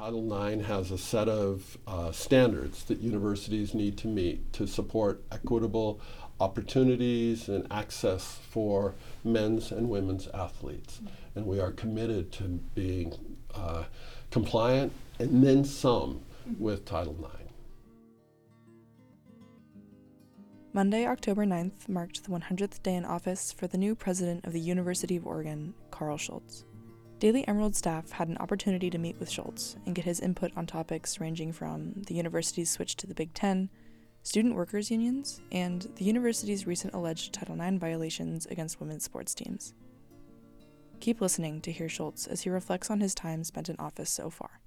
Title IX has a set of uh, standards that universities need to meet to support equitable opportunities and access for men's and women's athletes. And we are committed to being uh, compliant and then some with Title IX. Monday, October 9th marked the 100th day in office for the new president of the University of Oregon, Karl Scholz. Daily Emerald staff had an opportunity to meet with Scholz and get his input on topics ranging from the university's switch to the Big Ten, student workers' unions, and the university's recent alleged Title IX violations against women's sports teams. Keep listening to hear Scholz as he reflects on his time spent in office so far.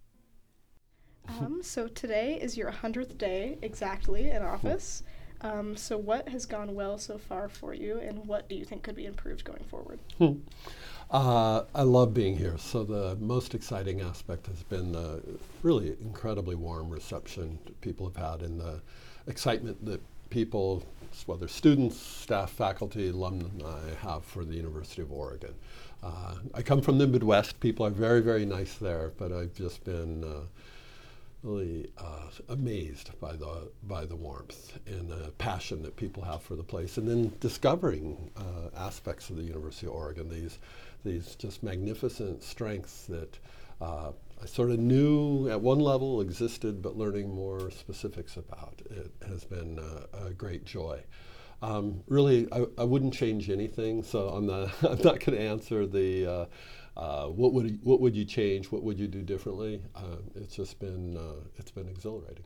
Um, so today is your 100th day exactly in office. Um, so, what has gone well so far for you, and what do you think could be improved going forward? Hmm. Uh, I love being here. So, the most exciting aspect has been the really incredibly warm reception people have had and the excitement that people, whether students, staff, faculty, alumni, have for the University of Oregon. Uh, I come from the Midwest. People are very, very nice there, but I've just been uh, really uh, amazed by the by the warmth and the passion that people have for the place, and then discovering uh, aspects of the University of Oregon. These these just magnificent strengths that uh, I sort of knew at one level existed, but learning more specifics about it has been a great joy. Um, really, I, I, wouldn't change anything. So I'm not, I'm not going to answer the uh, uh, what would what would you change? What would you do differently? Uh, it's just been uh, it's been exhilarating.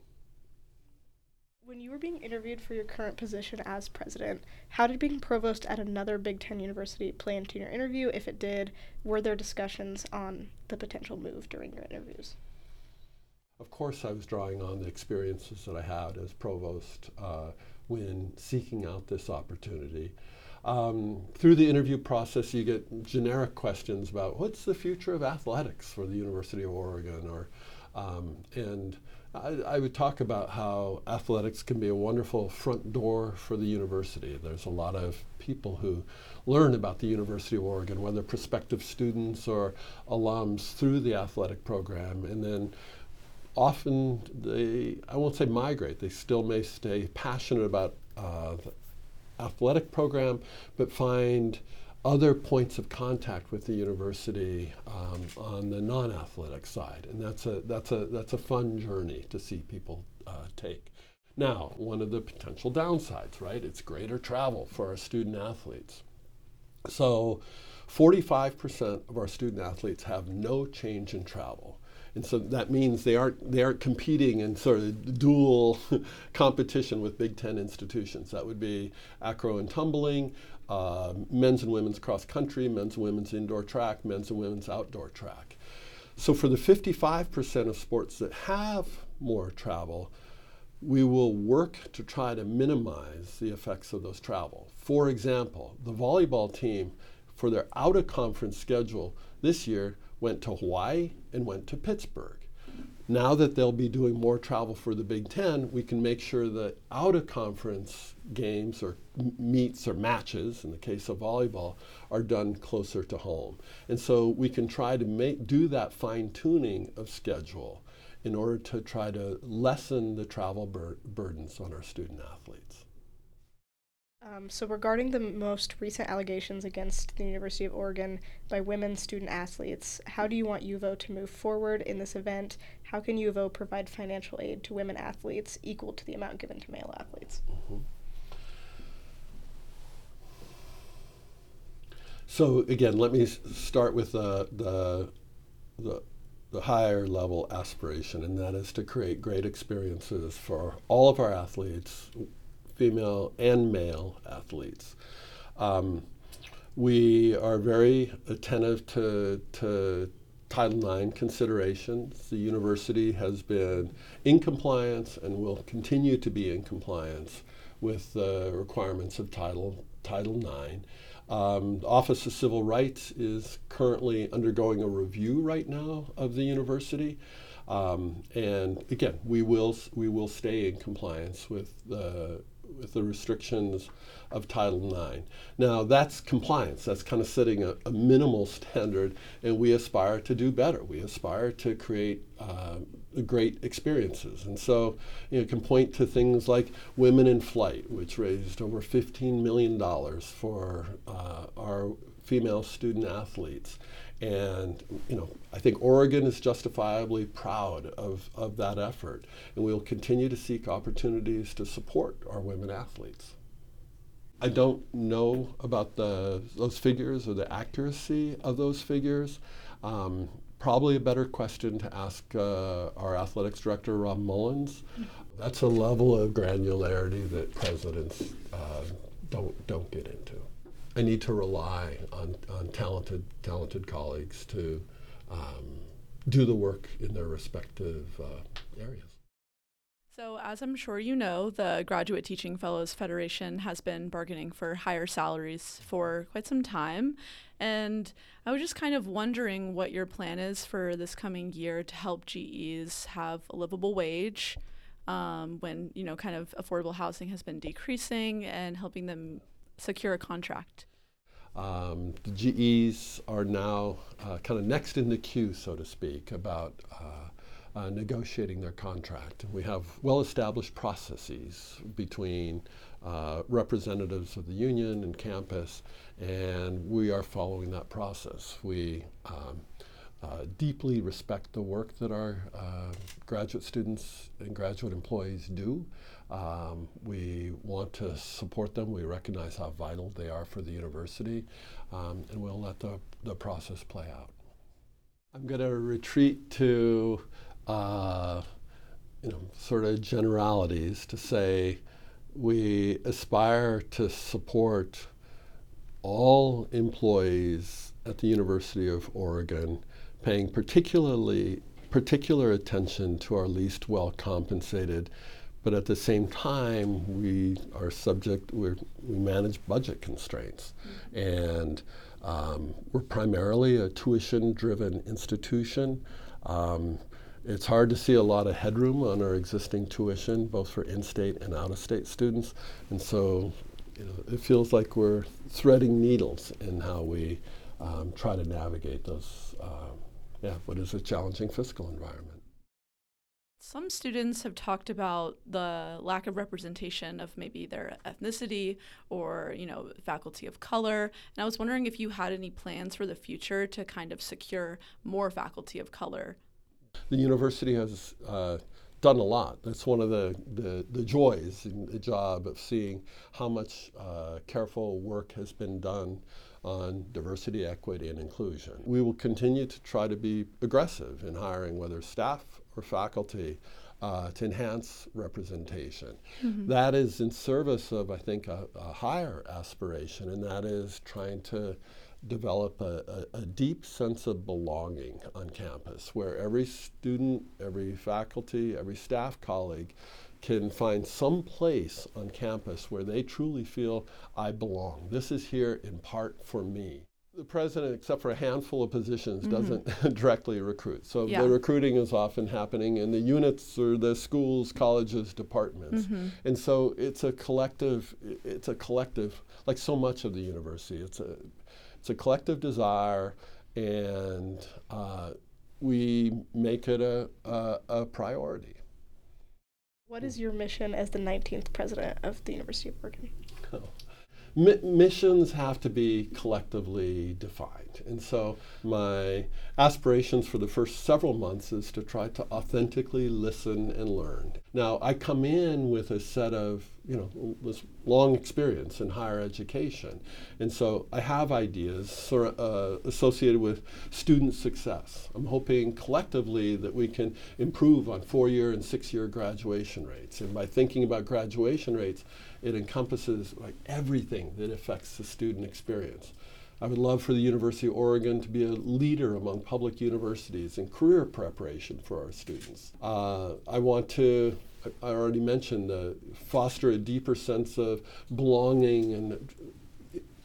When you were being interviewed for your current position as president, how did being provost at another Big Ten university play into your interview? If it did, were there discussions on the potential move during your interviews? Of course, I was drawing on the experiences that I had as provost uh, when seeking out this opportunity. Um, through the interview process, you get generic questions about what's the future of athletics for the University of Oregon, or um, and I, I, would talk about how athletics can be a wonderful front door for the university. There's a lot of people who learn about the University of Oregon, whether prospective students or alums, through the athletic program, and then often they, I won't say migrate, they still may stay passionate about uh, the athletic program, but find other points of contact with the university um, on the non-athletic side, and that's a that's a that's a fun journey to see people uh, take. Now, one of the potential downsides, right? It's greater travel for our student athletes. So, 45% of our student athletes have no change in travel. And so that means they aren't they aren't competing in sort of dual competition with Big Ten institutions. That would be acro and tumbling, uh, men's and women's cross country, men's and women's indoor track, men's and women's outdoor track. So for the 55% of sports that have more travel, we will work to try to minimize the effects of those travel. For example, the volleyball team, for their out of conference schedule this year, went to Hawaii and went to Pittsburgh. Now that they'll be doing more travel for the Big Ten, we can make sure that out of conference games or meets or matches, in the case of volleyball, are done closer to home. And so we can try to make, do that fine tuning of schedule in order to try to lessen the travel bur- burdens on our student athletes. Um, so, regarding the most recent allegations against the University of Oregon by women student athletes, how do you want U of O to move forward in this event? How can U of O provide financial aid to women athletes equal to the amount given to male athletes? Mm-hmm. So, again, let me s- start with the, the, the the higher level aspiration, and that is to create great experiences for all of our athletes, female and male athletes. Um, we are very attentive to, to Title IX considerations. The university has been in compliance and will continue to be in compliance with the requirements of Title, Title IX. Um, the Office of Civil Rights is currently undergoing a review right now of the university. Um, and again, we will we will stay in compliance with the with the restrictions of Title IX. Now, that's compliance. That's kind of setting a, a minimal standard, and we aspire to do better. We aspire to create uh, great experiences. And so, you know, can point to things like Women in Flight, which raised over $15 million for uh, our female student athletes. And you know, I think Oregon is justifiably proud of, of that effort, and we will continue to seek opportunities to support our women athletes. I don't know about the, those figures or the accuracy of those figures. Um, probably a better question to ask uh, our athletics director, Rob Mullens. That's a level of granularity that presidents uh, don't, don't get into. I need to rely on, on talented, talented colleagues to um, do the work in their respective uh, areas. So, as I'm sure you know, the Graduate Teaching Fellows Federation has been bargaining for higher salaries for quite some time. And I was just kind of wondering what your plan is for this coming year to help GEs have a livable wage um, when, you know, kind of affordable housing has been decreasing and helping them secure a contract. Um, the GEs are now uh, kind of next in the queue, so to speak, about uh, uh, negotiating their contract. We have well established processes between uh, representatives of the union and campus, and we are following that process. We um, uh, deeply respect the work that our uh, graduate students and graduate employees do. Um, we want to support them. We recognize how vital they are for the university, um, and we'll let the, the process play out. I'm going to retreat to, uh, you know, sort of generalities to say we aspire to support all employees at the University of Oregon, paying particularly particular attention to our least well compensated but at the same time, we are subject, we we manage budget constraints. And um, we're primarily a tuition driven institution. Um, it's hard to see a lot of headroom on our existing tuition, both for in state and out of state students. And so you know, it feels like we're threading needles in how we um, try to navigate those, uh, yeah, what is a challenging fiscal environment. Some students have talked about the lack of representation of maybe their ethnicity or, you know, faculty of color. And I was wondering if you had any plans for the future to kind of secure more faculty of color. The university has uh, done a lot. That's one of the, the, the, joys in the job of seeing how much uh, careful work has been done on diversity, equity, and inclusion. We will continue to try to be aggressive in hiring, whether staff or faculty, uh, to enhance representation. Mm-hmm. That is in service of, I think, a, a, higher aspiration, and that is trying to develop a, a, a, deep sense of belonging on campus where every student, every faculty, every staff colleague can find some place on campus where they truly feel I belong. This is here in part for me. The president, except for a handful of positions, mm-hmm. doesn't directly recruit. So yeah. the recruiting is often happening in the units or the schools, colleges, departments. Mm-hmm. And so it's a collective, it's a collective, like so much of the university, it's a, it's a collective desire and uh, we make it a, a, a priority. What is your mission as the 19th president of the University of Oregon? Mi- missions have to be collectively defined. And so, my aspirations for the first several months is to try to authentically listen and learn. Now, I come in with a set of, you know, this long experience in higher education. And so, I have ideas uh, associated with student success. I'm hoping collectively that we can improve on four year and six year graduation rates. And by thinking about graduation rates, it encompasses like everything that affects the student experience. I would love for the University of Oregon to be a leader among public universities in career preparation for our students. Uh, I want to, I already mentioned, uh, foster a deeper sense of belonging and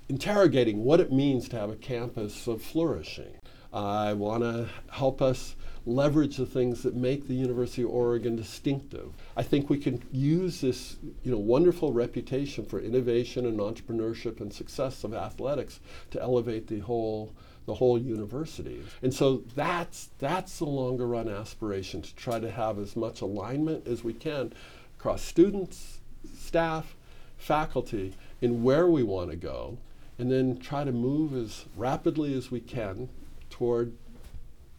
interrogating what it means to have a campus of flourishing. I want to help us leverage the things that make the University of Oregon distinctive. I think we can use this, you know, wonderful reputation for innovation and entrepreneurship and success of athletics to elevate the whole the whole university. And so that's that's the longer run aspiration to try to have as much alignment as we can across students, staff, faculty in where we want to go and then try to move as rapidly as we can toward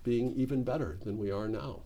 being even better than we are now.